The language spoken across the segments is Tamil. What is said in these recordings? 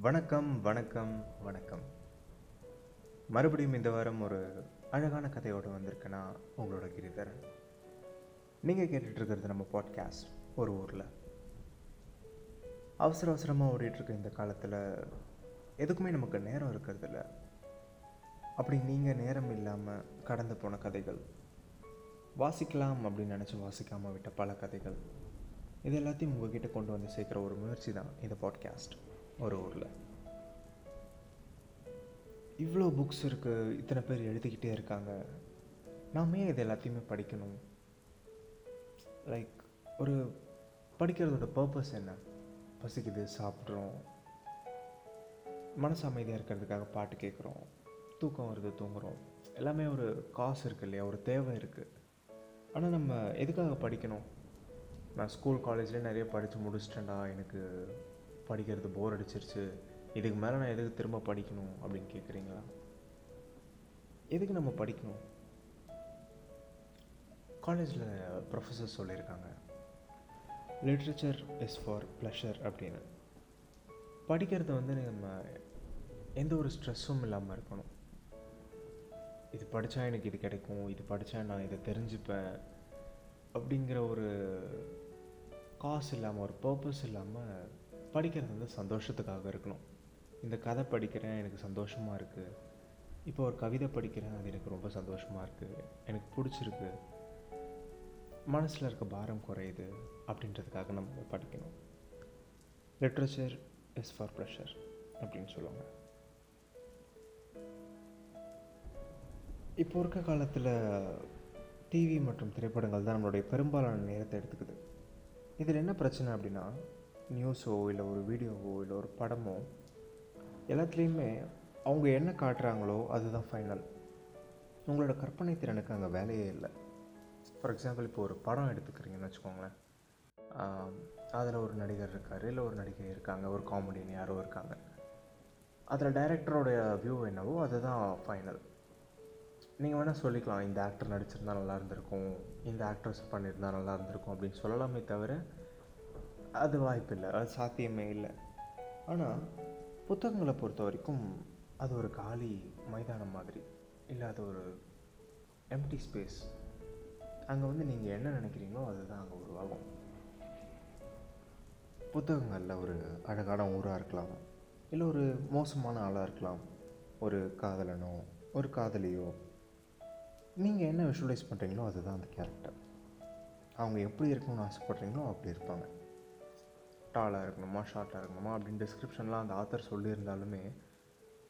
வணக்கம் வணக்கம் வணக்கம். மறுபடியும் இந்த வாரம் ஒரு அழகான கதையோடு வந்திருக்கேன்னா உங்களோட கிரிதரன் நீங்கள் கேட்டுட்ருக்கிறது நம்ம பாட்காஸ்ட் ஒரு ஊரில். அவசர அவசரமாக ஓடிட்டுருக்க இந்த காலத்தில் எதுக்குமே நமக்கு நேரம் இருக்கிறதில்ல. அப்படி நீங்கள் நேரம் இல்லாமல் கடந்து போன கதைகள். வாசிக்கலாம் அப்படின்னு நினச்சி வாசிக்காமல் விட்ட பல கதைகள். இது எல்லாத்தையும் உங்ககிட்ட கொண்டு வந்து சேர்க்குற ஒரு முயற்சி தான் இந்த பாட்காஸ்ட் ஒரு ஊரில். இவ்வளோ புக்ஸ் இருக்குது இத்தனை பேர் எழுதிக்கிட்டே இருக்காங்க. நாமே இது எல்லாத்தையுமே படிக்கணும்? லைக் ஒரு படிக்கிறதோட பர்பஸ் என்ன? பசிக்குது சாப்பிட்றோம். மனசு அமைதியாக இருக்கிறதுக்காக பாட்டு கேட்குறோம் தூக்கம் வருது தூங்குகிறோம் எல்லாமே ஒரு காசு இருக்குது இல்லையா? ஒரு தேவை இருக்குது ஆனால் நம்ம எதுக்காக படிக்கணும்? நான் ஸ்கூல் காலேஜ்லேயே நிறைய படித்து முடிச்சிட்டேன்டா எனக்கு படிக்கிறது போர் அடிச்சிருச்சு. இதுக்கு மேலே நான் எதுக்கு திரும்ப படிக்கணும் அப்படின்னு கேட்குறீங்களா எதுக்கு நம்ம படிக்கணும்? காலேஜில் ப்ரொஃபஸர் சொல்லியிருக்காங்க. லிட்ரேச்சர் இஸ் ஃபார் ப்ளஷர் அப்படின்னு. படிக்கிறது வந்து நம்ம எந்த ஒரு ஸ்ட்ரெஸ்ஸும் இல்லாமல் இருக்கணும். இது படித்தா எனக்கு இது கிடைக்கும். இது படித்தா நான் இதை தெரிஞ்சுப்பேன். அப்படிங்கிற ஒரு காசு இல்லாமல் ஒரு பர்பஸ் இல்லாமல் படிக்கிறது வந்து சந்தோஷத்துக்காக இருக்கணும். இந்த கதை படிக்கிறேன் எனக்கு சந்தோஷமாக இருக்குது இப்போ ஒரு கவிதை படிக்கிறேன் அது எனக்கு ரொம்ப சந்தோஷமாக இருக்குது எனக்கு பிடிச்சிருக்கு. மனசில் இருக்க பாரம் குறையுது அப்படின்றதுக்காக நம்ம படிக்கணும். லிட்ரேச்சர் இஸ் ஃபார் ப்ரெஷர் அப்படின்னு சொல்லுவாங்க. இப்போ இருக்க காலத்தில் டிவி மற்றும் திரைப்படங்கள் தான் நம்மளுடைய பெரும்பாலான நேரத்தை எடுத்துக்குது. இதில் என்ன பிரச்சனை அப்படின்னா நியூஸோ இல்லை ஒரு வீடியோவோ இல்லை ஒரு படமோ எல்லாத்துலேயுமே அவங்க என்ன காட்டுறாங்களோ அதுதான் ஃபைனல் உங்களோட கற்பனை திறனுக்கு அங்கே வேலையே இல்லை. ஃபார் எக்ஸாம்பிள் இப்போ ஒரு படம் எடுத்துக்கிறீங்கன்னு வச்சுக்கோங்களேன். அதில் ஒரு நடிகர் இருக்கார் இல்லை ஒரு நடிகை இருக்காங்க ஒரு காமெடியன் யாரோ இருக்காங்க. அதில் டைரக்டரோடைய வியூ என்னவோ அதுதான் ஃபைனல் நீங்கள் வேணால் சொல்லிக்கலாம் இந்த ஆக்டர் நடிச்சிருந்தால் நல்லா இருந்திருக்கும் இந்த ஆக்ட்ரஸ் பண்ணியிருந்தால் நல்லா இருந்திருக்கும் அப்படின்னு சொல்லலாமே தவிர அது வாய்ப்பு இல்லை அது சாத்தியமே இல்லை. ஆனால் புத்தகங்களை பொறுத்த வரைக்கும் அது ஒரு காலி மைதானம் மாதிரி. இல்லை அது ஒரு எம்டி ஸ்பேஸ் அங்கே வந்து நீங்கள் என்ன நினைக்கிறீங்களோ அதுதான் அங்கே உருவாகும். புத்தகங்களில் ஒரு அழகான ஊராக இருக்கலாம். இல்லை ஒரு மோசமான ஆளாக இருக்கலாம். ஒரு காதலனோ ஒரு காதலியோ. நீங்கள் என்ன விஷுவலைஸ் பண்ணுறீங்களோ அதுதான் அந்த கேரக்டர் அவங்க எப்படி இருக்கணும்னு ஆசைப்பட்றீங்களோ அப்படி இருப்பாங்க. டாலாக இருக்கணுமா ஷார்ட்டாக இருக்கணுமா அப்படின்னு டிஸ்கிரிப்ஷன்லாம் அந்த ஆத்தர் சொல்லியிருந்தாலுமே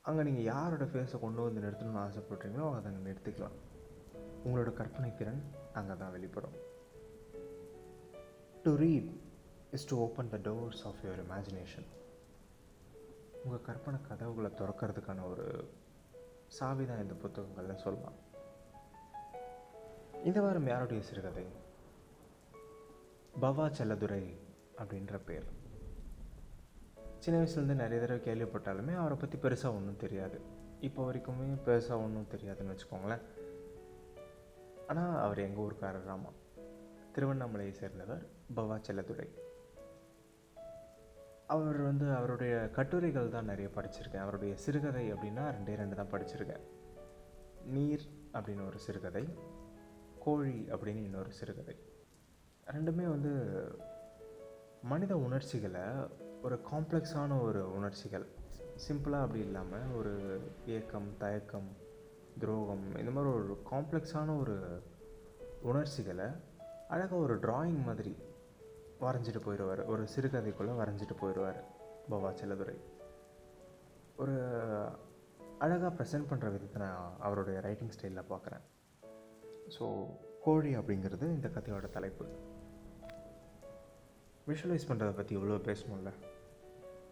அங்கே நீங்கள் யாரோட ஃபேஸை கொண்டு வந்து நிறுத்தணும்னு ஆசைப்பட்றீங்களோ அதை அங்கே நிறுத்திக்கலாம் உங்களோட கற்பனை திறன் அங்கே தான் வெளிப்படும். To read is to open the doors of your imagination உங்கள் கற்பனை கதவுகளை திறக்கிறதுக்கான ஒரு சாவி தான் இந்த புத்தகங்கள்னு சொல்லலாம். இந்த வாரம் யாருடைய சிறுகதை? பவா செல்லதுரை அப்படின்ற பேர். சின்ன வயசுலேருந்து நிறைய தடவை கேள்விப்பட்டாலுமே அவரை பற்றி பெருசாக ஒன்றும் தெரியாது. இப்போ வரைக்குமே பெருசாக ஒன்றும் தெரியாதுன்னு வச்சுக்கோங்களேன். ஆனால் அவர் எங்கள் ஊருக்காரர் ராமா. திருவண்ணாமலையை சேர்ந்தவர் பவா செல்லதுரை. அவர் வந்து அவருடைய கட்டுரைகள் தான் நிறைய படிச்சிருக்கேன். அவருடைய சிறுகதை அப்படின்னா ரெண்டே ரெண்டு தான் படிச்சிருக்கேன். நீர் அப்படின்னு ஒரு சிறுகதை கோழி அப்படின்னு இன்னொரு சிறுகதை. ரெண்டுமே வந்து மனித உணர்ச்சிகளை ஒரு காம்ப்ளெக்ஸான ஒரு உணர்ச்சிகள். சிம்பிளாக அப்படி இல்லாமல் ஒரு ஏக்கம் தயக்கம் துரோகம் இந்த மாதிரி ஒரு காம்ப்ளெக்ஸான ஒரு உணர்ச்சிகளை அழகாக ஒரு ட்ராயிங் மாதிரி வரைஞ்சிட்டு போயிடுவார் ஒரு சிறுகதைக்குள்ளே வரைஞ்சிட்டு போயிடுவார் பவா செல்லதுரை. ஒரு அழகாக ப்ரெசென்ட் பண்ணுற விதத்தை நான் அவருடைய ரைட்டிங் ஸ்டைலில் பார்க்குறேன் ஸோ கோழி அப்படிங்கிறது இந்த கதையோட தலைப்பு. விஷுவலைஸ் பண்ணுறதை பற்றி இவ்வளோ பேசணும்ல?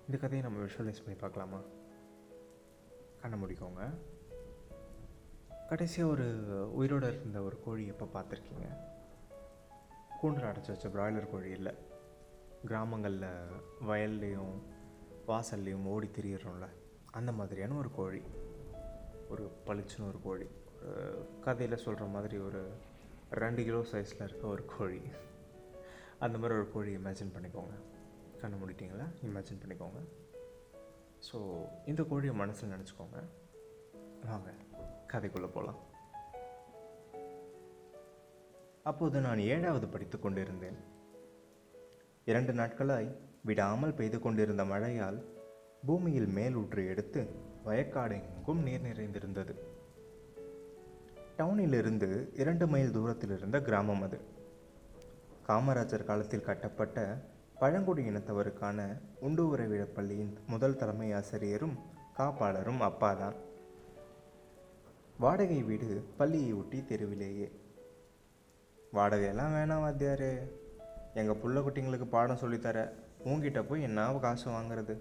இந்த கதையை நம்ம விஷுவலைஸ் பண்ணி பார்க்கலாமா? கண்ணை முடிக்கோங்க. கடைசியாக ஒரு உயிரோடு இருந்த ஒரு கோழி எப்போ பார்த்துருக்கீங்க? கூண்டில் அடைச்சி வச்ச பிராய்லர் கோழி இல்லை. கிராமங்களில் வயல்லையும் வாசல்லையும் ஓடி திரியிறோம்ல அந்த மாதிரியான ஒரு கோழி. ஒரு பளிச்சுன்னு ஒரு கோழி. ஒரு கதையில் சொல்கிற மாதிரி ஒரு ரெண்டு கிலோ சைஸில் இருக்க ஒரு கோழி. அந்த மாதிரி ஒரு கோழி இமேஜின் பண்ணிக்கோங்க. கண்ணை முடிட்டிங்களா இமேஜின் பண்ணிக்கோங்க. ஸோ இந்த கோழியை மனசில் நினச்சிக்கோங்க. வாங்க கதைக்குள்ளே போகலாம் அப்போது நான் ஏழாவது படித்து கொண்டிருந்தேன். இரண்டு நாட்களாய் விடாமல் பெய்து கொண்டிருந்த மழையால் பூமியில் மேலூற்று எடுத்து வயக்காடு எங்கும் நீர் நிறைந்திருந்தது. டவுனிலிருந்து இரண்டு மைல் தூரத்தில் இருந்த கிராமம் அது. காமராஜர் காலத்தில் கட்டப்பட்ட பழங்குடி இனத்தவருக்கான உண்டு உறைவிட பள்ளியின் முதல் தலைமை ஆசிரியரும் காப்பாளரும் அப்பாதான். வாடகை வீடு பள்ளியை ஒட்டி தெருவிலேயே. வாடகையெல்லாம் வேணாம் வாத்தியாரே. எங்கள் புள்ள குட்டிங்களுக்கு பாடம் சொல்லித்தர உங்ககிட்ட போய் என்ன காசு வாங்குறது.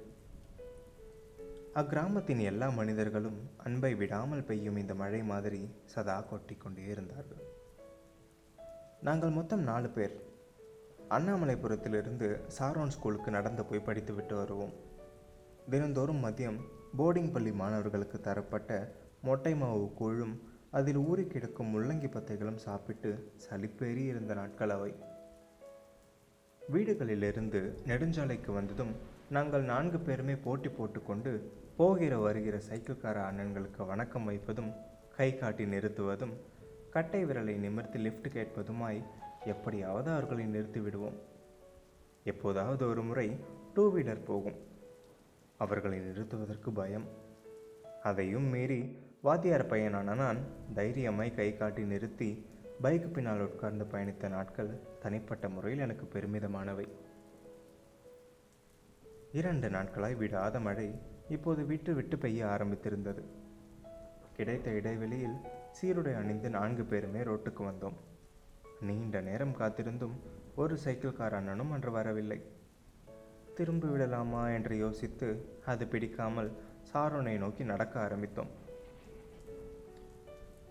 அக்கிராமத்தின் எல்லா மனிதர்களும் அன்பை விடாமல் பெய்யும் இந்த மழை மாதிரி சதா கொட்டி கொண்டே இருந்தார்கள். நாங்கள் மொத்தம் நாலு பேர். அண்ணாமலைபுரத்திலிருந்து சாரோன் ஸ்கூலுக்கு நடந்து போய் படித்துவிட்டு வருவோம். தினந்தோறும் மதியம் போர்டிங் பள்ளி மாணவர்களுக்கு தரப்பட்ட மொட்டை மாவு கூழும் அதில் ஊறி கிடக்கும் முள்ளங்கி பத்தைகளும் சாப்பிட்டு சளிப்பேறி இருந்த நாட்கள் அவை. வீடுகளிலிருந்து நெடுஞ்சாலைக்கு வந்ததும் நாங்கள் நான்கு பேருமே போட்டி போட்டுக்கொண்டு போகிற வருகிற சைக்கிள்கார அண்ணன்களுக்கு வணக்கம் வைப்பதும் கை காட்டி நிறுத்துவதும் கட்டை விரலை நிமிர்த்தி லிஃப்ட் கேட்பதுமாய் எப்படியாவது அவர்களை நிறுத்தி விடுவோம் எப்போதாவது ஒரு முறை டூ வீலர் போகும். அவர்களை நிறுத்துவதற்கு பயம். அதையும் மீறி வாத்தியார் பையனான நான் தைரியமாய் கை காட்டி நிறுத்தி பைக் பின்னால் உட்கார்ந்து பயணித்த நாட்கள் தனிப்பட்ட முறையில் எனக்கு பெருமிதமானவை. இரண்டு நாட்களாய் விடாத மழை இப்போது விட்டு விட்டு பெய்ய ஆரம்பித்திருந்தது. கிடைத்த இடைவெளியில் சீருடை அணிந்து நான்கு பேருமே ரோட்டுக்கு வந்தோம். நீண்ட நேரம் காத்திருந்தும் ஒரு சைக்கிள்கார அண்ணனும் அன்று வரவில்லை. திரும்பி விடலாமா என்று யோசித்து அது பிடிக்காமல் சாரோனை நோக்கி நடக்க ஆரம்பித்தோம்.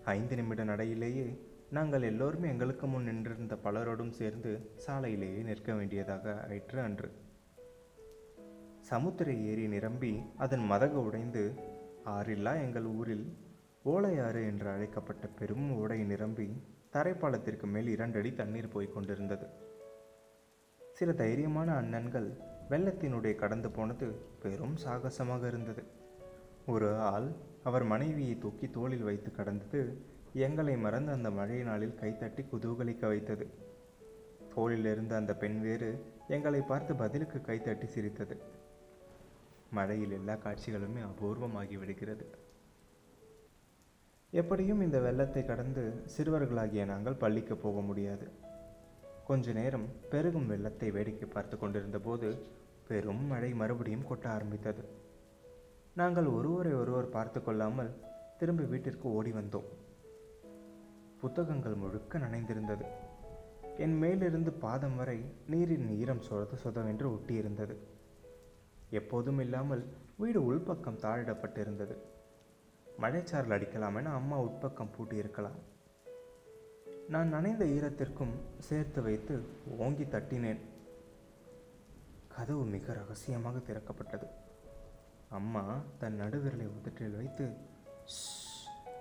ஐந்து நிமிட நடையிலேயே நாங்கள் எல்லோருமே எங்களுக்கு முன் நின்றிருந்த பலரோடும் சேர்ந்து சாலையிலேயே நிற்க வேண்டியதாக ஆயிற்று அன்று. சமுத்திர ஏரி நிரம்பி அதன் மதகு உடைந்து ஆறில்லா எங்கள் ஊரில் ஓலையாறு என்று அழைக்கப்பட்ட பெரும் ஓடை நிரம்பி தரைப்பாலத்திற்கு மேல் இரண்டடி தண்ணீர் போய்க் கொண்டிருந்தது. சில தைரியமான அண்ணன்கள் வெள்ளத்தினுடைய கடந்து போனது பெரும் சாகசமாக இருந்தது. ஒரு ஆள் அவர் மனைவியை தூக்கி தோளில் வைத்து கடந்தது எங்களை மறந்து அந்த மழை நாளில் கைத்தட்டி குதூகலிக்க வைத்தது. தோளில் இருந்த அந்த பெண் வேறு எங்களை பார்த்து பதிலுக்கு கைத்தட்டி சிரித்தது. மழையில் எல்லா காட்சிகளுமே அபூர்வமாகி விடுகிறது. எப்படியும் இந்த வெள்ளத்தை கடந்து சிறுவர்களாகிய நாங்கள் பள்ளிக்கு போக முடியாது. கொஞ்ச நேரம் பெருகும் வெள்ளத்தை வேடிக்கை பார்த்து கொண்டிருந்த போது பெரும் மழை மறுபடியும் கொட்ட ஆரம்பித்தது. நாங்கள் ஒருவரை ஒருவர் பார்த்து கொள்ளாமல் திரும்பி வீட்டிற்கு ஓடி வந்தோம். புத்தகங்கள் முழுக்க நனைந்திருந்தது. என் மேலிருந்து பாதம் வரை நீரின் ஈரம் சொத சொதவென்று ஒட்டியிருந்தது. எப்போதும் இல்லாமல் வீடு உள்பக்கம் தாழிடப்பட்டிருந்தது. மழைச்சாரல் அடிக்கலாம் என அம்மா உட்பக்கம் பூட்டி இருக்கலாம் நான் நனைந்த ஈரத்திற்கும் சேர்த்து வைத்து ஓங்கி தட்டினேன். கதவு மிக ரகசியமாக திறக்கப்பட்டது. அம்மா தன் நடுவிரலை உதற்றில் வைத்து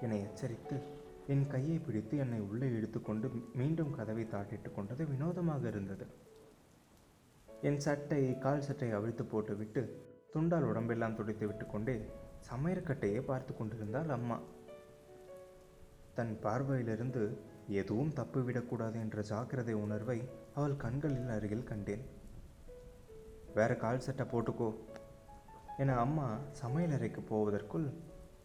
என்னை எச்சரித்து என் கையை பிடித்து என்னை உள்ளே இழுத்துக்கொண்டு மீண்டும் கதவை தாட்டிட்டு கொண்டது வினோதமாக இருந்தது. என் சட்டை கால் சட்டை அவிழ்த்து போட்டுவிட்டு துண்டால் உடம்பெல்லாம் துடைத்து விட்டு கொண்டே சமையற்கட்டையே பார்த்து கொண்டிருந்தாள் அம்மா. தன் பார்வையிலிருந்து எதுவும் தப்புவிடக்கூடாது என்ற ஜாக்கிரதை உணர்வை அவள் கண்களின் அருகில் கண்டேன். வேற கால் சட்டை போட்டுக்கோ என அம்மா சமையலறைக்கு போவதற்குள்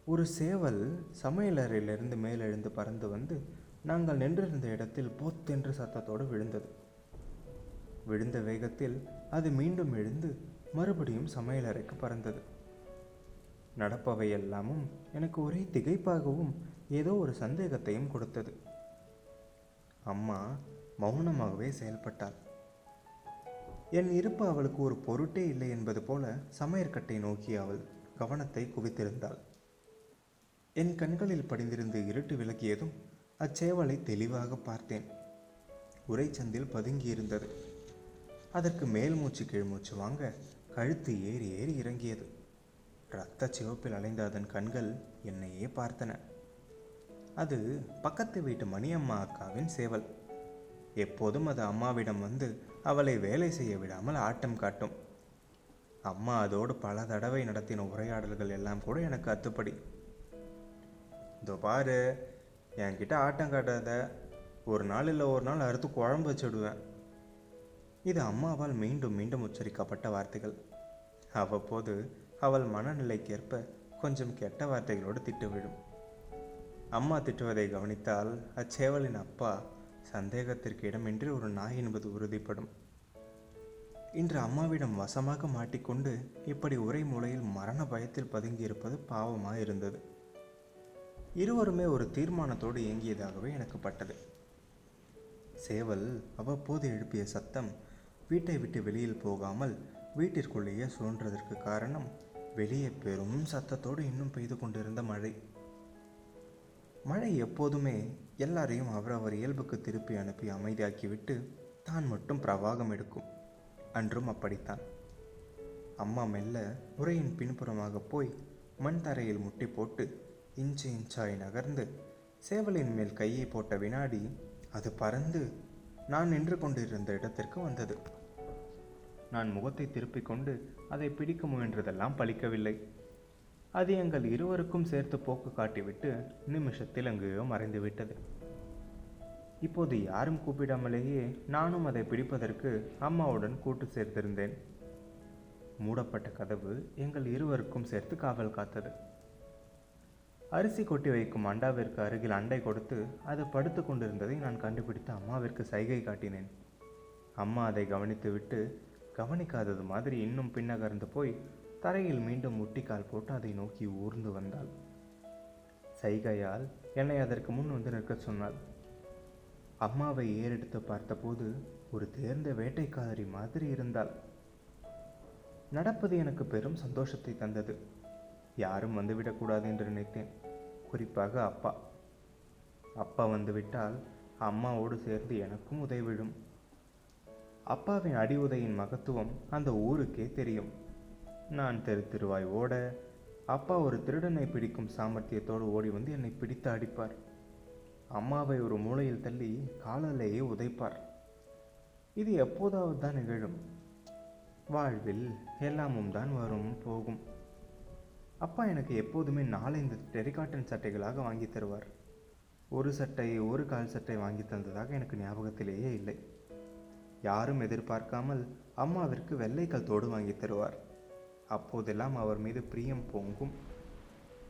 ஒரு சேவல் சமையலறையிலிருந்து மேலெழுந்து பறந்து வந்து நாங்கள் நின்றிருந்த இடத்தில் பொத்தென்று சத்தத்தோடு விழுந்தது. விழுந்த வேகத்தில் அது மீண்டும் எழுந்து மறுபடியும் சமையலறைக்கு பறந்தது. நடப்பவை எல்லாமும் எனக்கு ஒரே திகைப்பாகவும் ஏதோ ஒரு சந்தேகத்தையும் கொடுத்தது. அம்மா மௌனமாகவே செயல்பட்டாள். என் இருப்பு அவளுக்கு ஒரு பொருட்டே இல்லை என்பது போல சமையற்கட்டை நோக்கி அவள் கவனத்தை குவித்திருந்தாள். என் கண்களில் படிந்திருந்து இருட்டு விலகியதும் அச்சேவலை தெளிவாக பார்த்தேன். உரைச்சந்தில் பதுங்கியிருந்தது. அதற்கு மேல் மூச்சு கீழ் மூச்சு வாங்க கழுத்து ஏறி ஏறி இறங்கியது. இரத்த சிவப்பில் அலைந்த அதன் கண்கள் என்னையே பார்த்தன. அது பக்கத்து வீட்டு மணியம்மா அக்காவின் சேவல். எப்போதும் அது அம்மாவிடம் வந்து அவளை வேலை செய்ய விடாமல் ஆட்டம் காட்டும். அம்மா அதோடு பல தடவை நடத்தின உரையாடல்கள் எல்லாம் கூட எனக்கு அத்துப்படி. இதோ பாரு என்கிட்ட ஆட்டம் காட்டாத ஒரு நாள் இல்லை ஒரு நாள் அறுத்து குழம்பு வச்சுடுவேன். இது அம்மாவால் மீண்டும் மீண்டும் உச்சரிக்கப்பட்ட வார்த்தைகள். அவ்வப்போது அவள் மனநிலைக்கேற்ப கொஞ்சம் கெட்ட வார்த்தைகளோடு திட்டு விழும் அம்மா திட்டுவதை கவனித்தால் அச்சேவலின் அப்பா சந்தேகத்திற்கு இடமின்றி ஒரு நாய் என்பது உறுதிப்படும். இன்று அம்மாவிடம் வசமாக மாட்டிக்கொண்டு இப்படி உரை மூலையில் மரண பயத்தில் பதுங்கியிருப்பது பாவமாக இருந்தது. இருவருமே ஒரு தீர்மானத்தோடு இயங்கியதாகவே எனக்கு பட்டது. சேவல் அவ்வப்போது எழுப்பிய சத்தம் வீட்டை விட்டு வெளியில் போகாமல் வீட்டிற்குள்ளேயே சுழன்றதற்கு காரணம் வெளியே பெரும் சத்தத்தோடு இன்னும் பெய்து கொண்டிருந்த மழை. மழை எப்போதுமே எல்லாரையும் அவரவர் இயல்புக்கு திருப்பி அனுப்பி அமைதியாக்கிவிட்டு தான் மட்டும் பிரவாகம் எடுக்கும். அன்றும் அப்படித்தான். அம்மா மெல்ல உரையின் பின்புறமாக போய் மண் தரையில் முட்டி போட்டு இன்ச்சு இன்ச்சாய் நகர்ந்து சேவலின் மேல் கையை போட்ட வினாடி அது பறந்து நான் நின்று கொண்டிருந்த இடத்திற்கு வந்தது. நான் முகத்தை திருப்பிக் கொண்டு அதை பிடிக்க முயன்றதெல்லாம் பலிக்கவில்லை அது எங்கள் இருவருக்கும் சேர்த்து போக்கு காட்டிவிட்டு நிமிஷத்தில் அங்கேயோ மறைந்து விட்டது இப்போது யாரும் கூப்பிடாமலேயே நானும் அதை பிடிப்பதற்கு அம்மாவுடன் கூட்டு சேர்த்திருந்தேன் மூடப்பட்ட கதவு எங்கள் இருவருக்கும் சேர்த்து காவல் காத்தது. அரிசி கொட்டி வைக்கும் அண்டாவிற்கு அருகில் அண்டை கொடுத்து அது படுத்து கொண்டிருந்ததை நான் கண்டுபிடித்து அம்மாவிற்கு சைகை காட்டினேன். அம்மா அதை கவனித்துவிட்டு கவனிக்காதது மாதிரி இன்னும் பின்னகர்ந்து போய் தரையில் மீண்டும் முட்டிக்கால் போட்டு அதை நோக்கி ஊர்ந்து வந்தாள். சைகையால் என்னை அதற்கு முன் வந்து நிற்க சொன்னாள். அம்மாவை ஏறெடுத்து பார்த்தபோது ஒரு தேர்ந்த வேட்டைக்காரி மாதிரி இருந்தாள். நடப்பது எனக்கு பெரும் சந்தோஷத்தை தந்தது. யாரும் வந்துவிடக்கூடாது என்று நினைத்தேன். குறிப்பாக அப்பா. அப்பா வந்துவிட்டால் அம்மாவோடு சேர்ந்து எனக்கும் உதவிடும் அப்பாவின் அடி உதையின் மகத்துவம் அந்த ஊருக்கே தெரியும். நான் தெரு திருவாய் ஓட அப்பா ஒரு திருடனை பிடிக்கும் சாமர்த்தியத்தோடு ஓடி வந்து என்னை பிடித்து அடிப்பார். அம்மாவை ஒரு மூலையில் தள்ளி காலாலேயே உதைப்பார். இது எப்போதாவது தான் நிகழும். வாழ்வில் எல்லாமும் தான் வரும் போகும். அப்பா எனக்கு எப்போதுமே நாலஞ்சு டெரிகாட்டன் சட்டைகளாக வாங்கி தருவார். ஒரு சட்டை ஒரு கால் சட்டை வாங்கி தந்ததாக எனக்கு ஞாபகத்திலேயே இல்லை. யாரும் எதிர்பார்க்காமல் அம்மாவிற்கு வெள்ளைக்கல் தோடு வாங்கி தருவார். அப்போதெல்லாம் அவர் மீது பிரியம் பொங்கும்.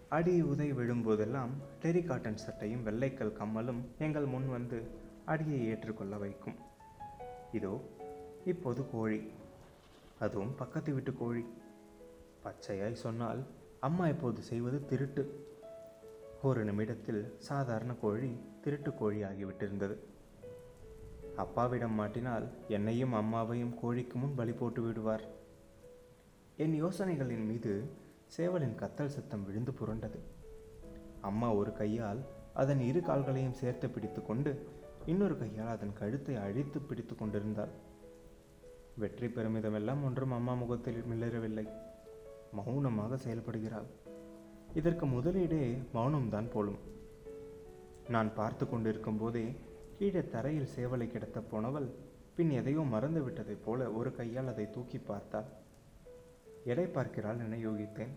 அடி உதை விழும்போதெல்லாம் டெரிகாட்டன் சட்டையும் வெள்ளைக்கல் கம்மலும் எங்கள் முன் வந்து அடியை ஏற்றுக்கொள்ள வைக்கும். இதோ இப்போது கோழி. அதுவும் பக்கத்து வீட்டு கோழி. பச்சையாய் சொன்னால் அம்மா இப்போது செய்வது திருட்டு. ஒரு நிமிடத்தில் சாதாரண கோழி திருட்டு கோழி ஆகிவிட்டிருந்தது அப்பாவிடம் மாட்டினால் என்னையும் அம்மாவையும் கோழிக்கு முன் பலி போட்டு விடுவார். என் யோசனைகளின் மீது சேவலின் கத்தல் சத்தம் விழுந்து புரண்டது. அம்மா ஒரு கையால் அதன் இரு கால்களையும் சேர்த்து பிடித்து கொண்டு இன்னொரு கையால் அதன் கழுத்தை அழித்து பிடித்து கொண்டிருந்தாள். வெற்றி பெருமிதமெல்லாம் ஒன்றும் அம்மா முகத்தில் மிளறவில்லை மௌனமாக செயல்படுகிறாள். இதற்கு முதலீடே மௌனம்தான் போலும். நான் பார்த்து கொண்டிருக்கும் போதே கீழே தரையில் சேவலை கிடத்த போனவள் பின் எதையோ மறந்து விட்டதைப் போல ஒரு கையால் அதை தூக்கி பார்த்தாள். எடை பார்க்கிறாள் என யோகித்தேன்.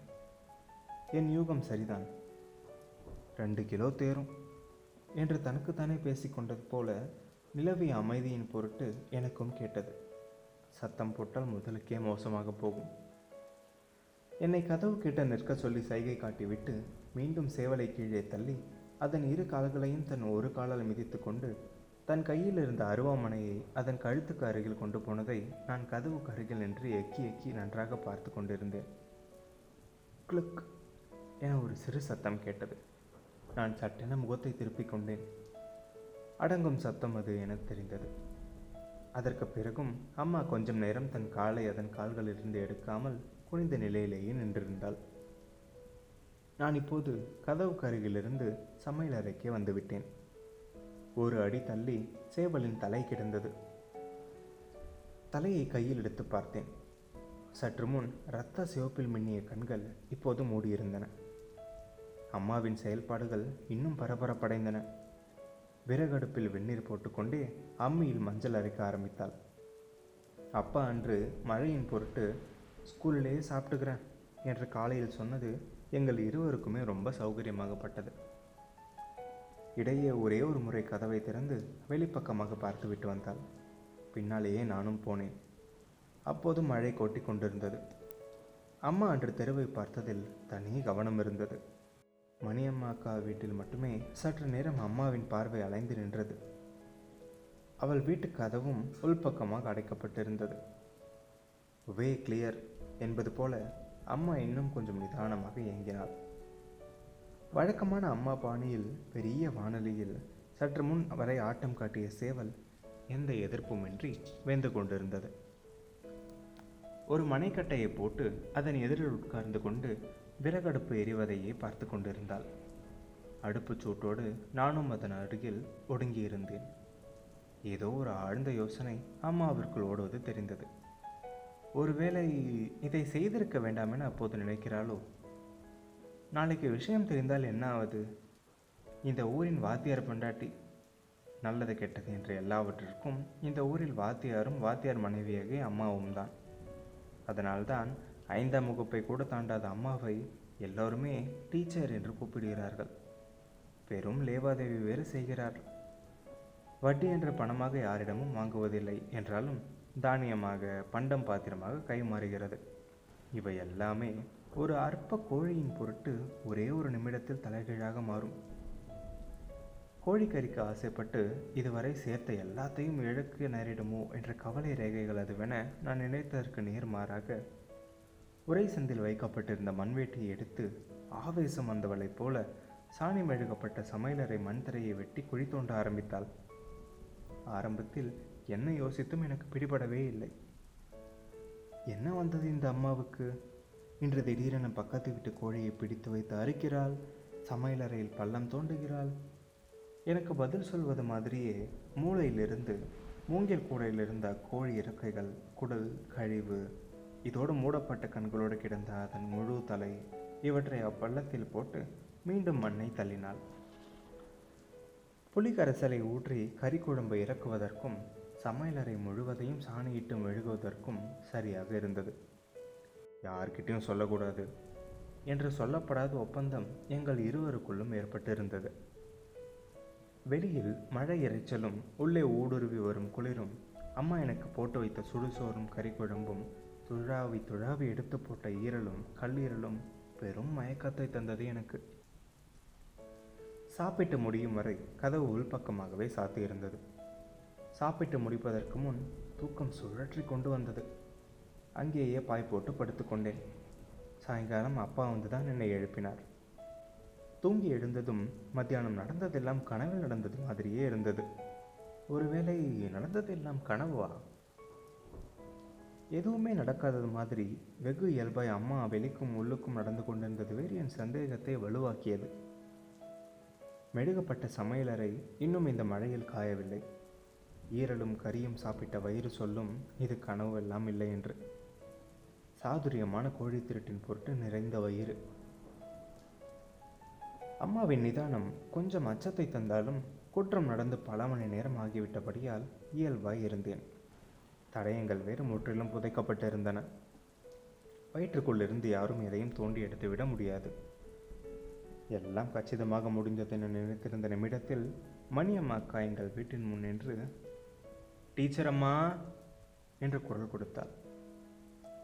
என் யூகம் சரிதான். ரெண்டு கிலோ தேரும் என்று தனக்குத்தானே பேசிக்கொண்டது போல நிலவிய அமைதியின் பொருட்டு எனக்கும் கேட்டது. சத்தம் போட்டால் முதலுக்கே மோசமாக போகும். என்னை கதவு கிட்ட நிற்க சொல்லி சைகை காட்டிவிட்டு மீண்டும் சேவலை கீழே தள்ளி அதன் இரு கால்களையும் தன் ஒரு காலால் மிதித்து கொண்டு தன் கையில் இருந்த அருவாமனையை அதன் கழுத்துக்கு அருகில் கொண்டு போனதை நான் கதவுக்கு அருகில் நின்று எக்கி எக்கி நன்றாக பார்த்து கொண்டிருந்தேன். கிளுக் என ஒரு சிறு சத்தம் கேட்டது. நான் சட்டென முகத்தை திருப்பிக் கொண்டேன். அடங்கும் சத்தம் அது என தெரிந்தது. அதற்கு பிறகும் அம்மா கொஞ்சம் நேரம் தன் காலை அதன் கால்களிலிருந்து எடுக்காமல் குனிந்த நிலையிலேயே நின்றிருந்தாள். நான் இப்போது கதவுக்கு அருகிலிருந்து சமையல் அறைக்கே வந்துவிட்டேன் ஒரு அடி தள்ளி சேவலின் தலை கிடந்தது. தலையை கையில் எடுத்து பார்த்தேன். சற்று முன் இரத்த சிவப்பில் மின்னிய கண்கள் இப்போது மூடியிருந்தன. அம்மாவின் செயல்பாடுகள் இன்னும் பரபரப்படைந்தன. விறகடுப்பில் வெந்நீர் போட்டுக்கொண்டே அம்மியில் மஞ்சள் அரைக்க ஆரம்பித்தாள். அப்பா அன்று மழையின் பொருட்டு ஸ்கூல்லேயே சாப்பிட்டுக்கிறேன் என்று காலையில் சொன்னது எங்கள் இருவருக்குமே ரொம்ப சௌகரியமாகப்பட்டது. இடையே ஒரே ஒரு முறை கதவை திறந்து வெளிப்பக்கமாக பார்த்து விட்டு வந்தாள். பின்னாலேயே நானும் போனேன். அப்போது மழை கொட்டி கொண்டிருந்தது. அம்மா அன்று தெருவை பார்த்ததில் தனி கவனம் இருந்தது. மணியம்மா அக்கா வீட்டில் மட்டுமே சற்று நேரம் அம்மாவின் பார்வை அலைந்து நின்றது. அவள் வீட்டு கதவும் உள்பக்கமாக அடைக்கப்பட்டிருந்தது. வே கிளியர் என்பது போல அம்மா இன்னும் கொஞ்சம் நிதானமாக இயங்கினாள். வழக்கமான அம்மா பாணியில் பெரிய வானொலியில் சற்று முன் வரை ஆட்டம் காட்டிய சேவல் எந்த எதிர்ப்புமின்றி வெந்து கொண்டிருந்தது. ஒரு மனைக்கட்டையை போட்டு அதன் எதிரில் உட்கார்ந்து கொண்டு விறகடுப்பு எரிவதையே பார்த்து கொண்டிருந்தாள். அடுப்புச் சூட்டோடு நானும் அதன் அருகில் ஒடுங்கியிருந்தேன். ஏதோ ஒரு ஆழ்ந்த யோசனை அம்மாவிற்குள் ஓடுவது தெரிந்தது. ஒருவேளை இதை செய்திருக்க வேண்டாம் என அப்போது நினைக்கிறாளோ? நாளைக்கு விஷயம் தெரிந்தால் என்ன ஆவது இந்த ஊரின் வாத்தியார் பொண்டாட்டி. நல்லது கெட்டது என்று எல்லாவற்றிற்கும் இந்த ஊரில் வாத்தியாரும் வாத்தியார் மனைவியாகவே அம்மாவும் தான். அதனால்தான் ஐந்தாம் வகுப்பை கூட தாண்டாத அம்மாவை எல்லோருமே டீச்சர் என்று கூப்பிடுகிறார்கள். பெரும் லேவாதேவி வேறு செய்கிறார் வட்டி என்ற பணமாக யாரிடமும் வாங்குவதில்லை என்றாலும் தானியமாக பண்டம் பாத்திரமாக கைமாறுகிறது இவை எல்லாமே ஒரு அற்ப கோழியின் பொருட்டு ஒரே ஒரு நிமிடத்தில் தலைகீழாக மாறும். கோழிக்கறிக்கு ஆசைப்பட்டு இதுவரை சேர்த்த எல்லாத்தையும் இழக்க நேரிடுமோ என்ற கவலை ரேகைகள் அதுவென நான் நினைத்ததற்கு நேர்மாறாக உரை சந்தில் வைக்கப்பட்டிருந்த மண்வேட்டியை எடுத்து ஆவேசம் வந்தவளைப் போல சாணி மெழுகப்பட்ட சமையலறை மண் தரையை வெட்டி குழி தோண்ட ஆரம்பித்தாள். ஆரம்பத்தில் என்ன யோசித்தும் எனக்கு பிடிபடவே இல்லை. என்ன வந்தது இந்த அம்மாவுக்கு? இன்று திடீரென பக்கத்து வீட்டு கோழியை பிடித்து வைத்து அறுக்கிறாள். சமையலறையில் பள்ளம் தோண்டுகிறாள். எனக்கு பதில் சொல்வது மாதிரியே மூளையிலிருந்து மூங்கில் கூடையில் இருந்த கோழி இறக்கைகள் குடல் கழிவு இதோடு மூடப்பட்ட கண்களோடு கிடந்த அதன் முழு தலை இவற்றை அப்பள்ளத்தில் போட்டு மீண்டும் மண்ணை தள்ளினாள். புலிகரைசலை ஊற்றி கறி குழம்பு இறக்குவதற்கும் சமையலறை முழுவதையும் சாணியிட்டு மெழுகுவதற்கும் சரியாக இருந்தது. யார்கிட்டையும் சொல்லக்கூடாது என்று சொல்லப்படாத ஒப்பந்தம் எங்கள் இருவருக்குள்ளும் ஏற்பட்டிருந்தது. வெளியில் மழை இறைச்சலும் உள்ளே ஊடுருவி வரும் குளிரும் அம்மா எனக்கு போட்டு வைத்த சுடுசோறும் கறிக்குழம்பும் துழாவி துழாவி எடுத்து போட்ட ஈரலும் கல்லீரலும் பெரும் மயக்கத்தை தந்தது எனக்கு. சாப்பிட்டு முடியும் வரை கதவு உள்பக்கமாகவே சாத்தியிருந்தது. சாப்பிட்டு முடிப்பதற்கு முன் தூக்கம் சுழற்றி கொண்டு வந்தது. அங்கேயே பாய் போட்டு படுத்துக்கொண்டேன். சாயங்காலம் அப்பா வந்து தான் என்னை எழுப்பினார். தூங்கி எழுந்ததும் மத்தியானம் நடந்ததெல்லாம் கனவில் நடந்தது மாதிரியே இருந்தது. ஒருவேளை நடந்ததெல்லாம் கனவா? எதுவுமே நடக்காதது மாதிரி வெகு இயல்பாய் அம்மா வெளிக்கும் உள்ளுக்கும் நடந்து கொண்டிருந்தது வேறு என் சந்தேகத்தை வலுவாக்கியது. மெழுகப்பட்ட சமையலறை இன்னும் இந்த மழையில் காயவில்லை. ஈரலும் கரியும் சாப்பிட்ட வயிறு சொல்லும் இது கனவு எல்லாம் இல்லை என்று. சாதுரியமான கோழி திருட்டின் பொருட்டு நிறைந்த வயிறு. அம்மாவின் நிதானம் கொஞ்சம் அச்சத்தை தந்தாலும் குற்றம் நடந்து பல மணி நேரம் ஆகிவிட்டபடியால் இயல்பாய் இருந்தேன். தடயங்கள் வேறு முற்றிலும் புதைக்கப்பட்டிருந்தன. வயிற்றுக்குள்ளிருந்து யாரும் எதையும் தோண்டி எடுத்து விட முடியாது. எல்லாம் கச்சிதமாக முடிந்ததென நினைத்திருந்த நிமிடத்தில் மணியம்மா அக்கா எங்கள் வீட்டின் முன் நின்று டீச்சர் அம்மா! என்று குரல் கொடுத்தாள்.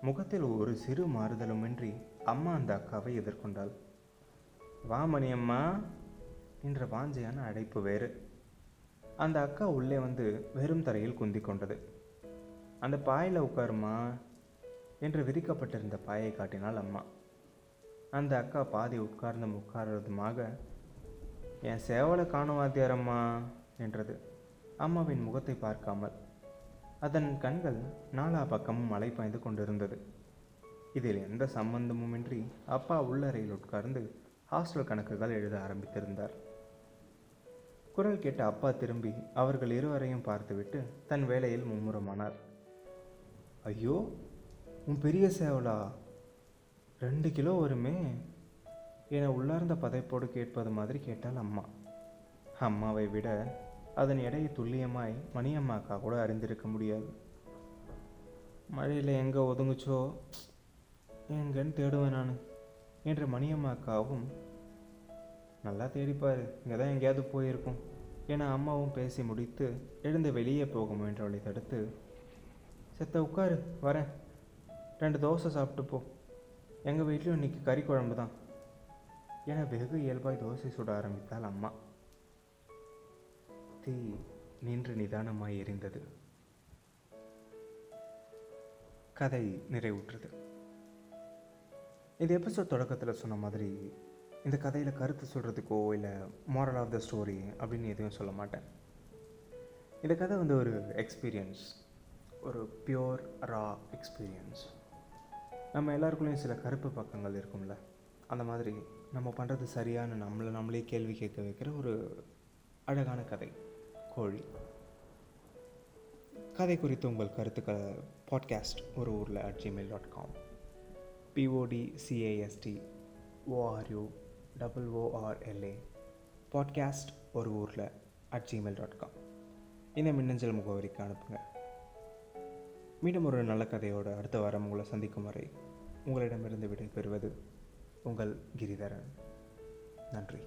முகத்தில் ஒரு சிறு மாறுதலுமின்றி அம்மா அந்த அக்காவை எதிர்கொண்டாள். வா மணியம்மா என்ற வாஞ்சையான அழைப்பு வேறு. அந்த அக்கா உள்ளே வந்து வெறும் தரையில் குந்தி கொண்டது. அந்த பாயில் உட்காருமா என்று விரிக்கப்பட்டிருந்த பாயை காட்டினாள் அம்மா. அந்த அக்கா பாதி உட்கார்ந்து உட்கார்றதுமாக என் சேவலை காணும் வாத்தியாரம்மா என்றது. அம்மாவின் முகத்தை பார்க்காமல். அதன் கண்கள் நாலா பக்கமும் மலை பாய்ந்து கொண்டிருந்தது. இதில் எந்த சம்பந்தமுமின்றி அப்பா உள்ளறையில் உட்கார்ந்து ஹாஸ்டல் கணக்குகள் எழுத ஆரம்பித்திருந்தார். குரல் கேட்ட அப்பா திரும்பி அவர்கள் இருவரையும் பார்த்துவிட்டு தன் வேலையில் மும்முரமானார். ஐயோ உன் பெரிய சேவலா? ரெண்டு கிலோ வருமே? என உள்ளார்ந்த பதைப்போடு கேட்பது மாதிரி கேட்டால் அம்மா. அம்மாவை விட அதன் எடையை துல்லியமாய் மணியம்மாக்கா கூட அறிந்திருக்க முடியாது. மழையில் எங்கே ஒதுங்குச்சோ? எங்கன்னு தேடுவேன் நான் என்று மணியம்மாக்காவும் நல்லா தேடிப்பார் இங்கே தான் எங்கேயாவது போயிருக்கும் என அம்மாவும் பேசி முடித்து எழுந்து வெளியே போக முயன்றவளை தடுத்து செத்த உட்காரு வரேன். ரெண்டு தோசை சாப்பிட்டு போ. எங்கள் வீட்லையும் இன்னைக்கு கறி குழம்பு தான் என வெகு இயல்பாய் தோசை சுட ஆரம்பித்தாள் அம்மா. தீ நின்று நிதானமாய் எரிந்தது. கதை நிறைவுற்றது. இந்த எபிசோட் தொடக்கத்தில் சொன்ன மாதிரி இந்த கதையில் கருத்து சொல்கிறதுக்கோ இல்லை மாரல் ஆஃப் த ஸ்டோரி அப்படின்னு எதுவும் சொல்ல மாட்டேன். இந்த கதை வந்து ஒரு எக்ஸ்பீரியன்ஸ் ஒரு பியோர் ரா எக்ஸ்பீரியன்ஸ் நம்ம எல்லாருக்குள்ளேயும் சில கருப்பு பக்கங்கள் இருக்கும்ல. அந்த மாதிரி நம்ம பண்ணுறது சரியான நம்மளை நம்மளே கேள்வி கேட்க வைக்கிற ஒரு அழகான கதை. கோழி கதை குறித்து உங்கள் கருத்துக்களை பாட்காஸ்ட் ஒரு ஊரில் at Gmail dot com P O D C A S T O R U double O R L A podcast ஒரு ஊரில் அட் ஜிமெயில் டாட் காம் இந்த மின்னஞ்சல் முகவரிக்கு அனுப்புங்க. மீண்டும் ஒரு நல்ல கதையோடு அடுத்த வாரம் உங்களை சந்திக்கும் வரை உங்களிடமிருந்து விடை பெறுவது உங்கள் கிரிதரன். நன்றி.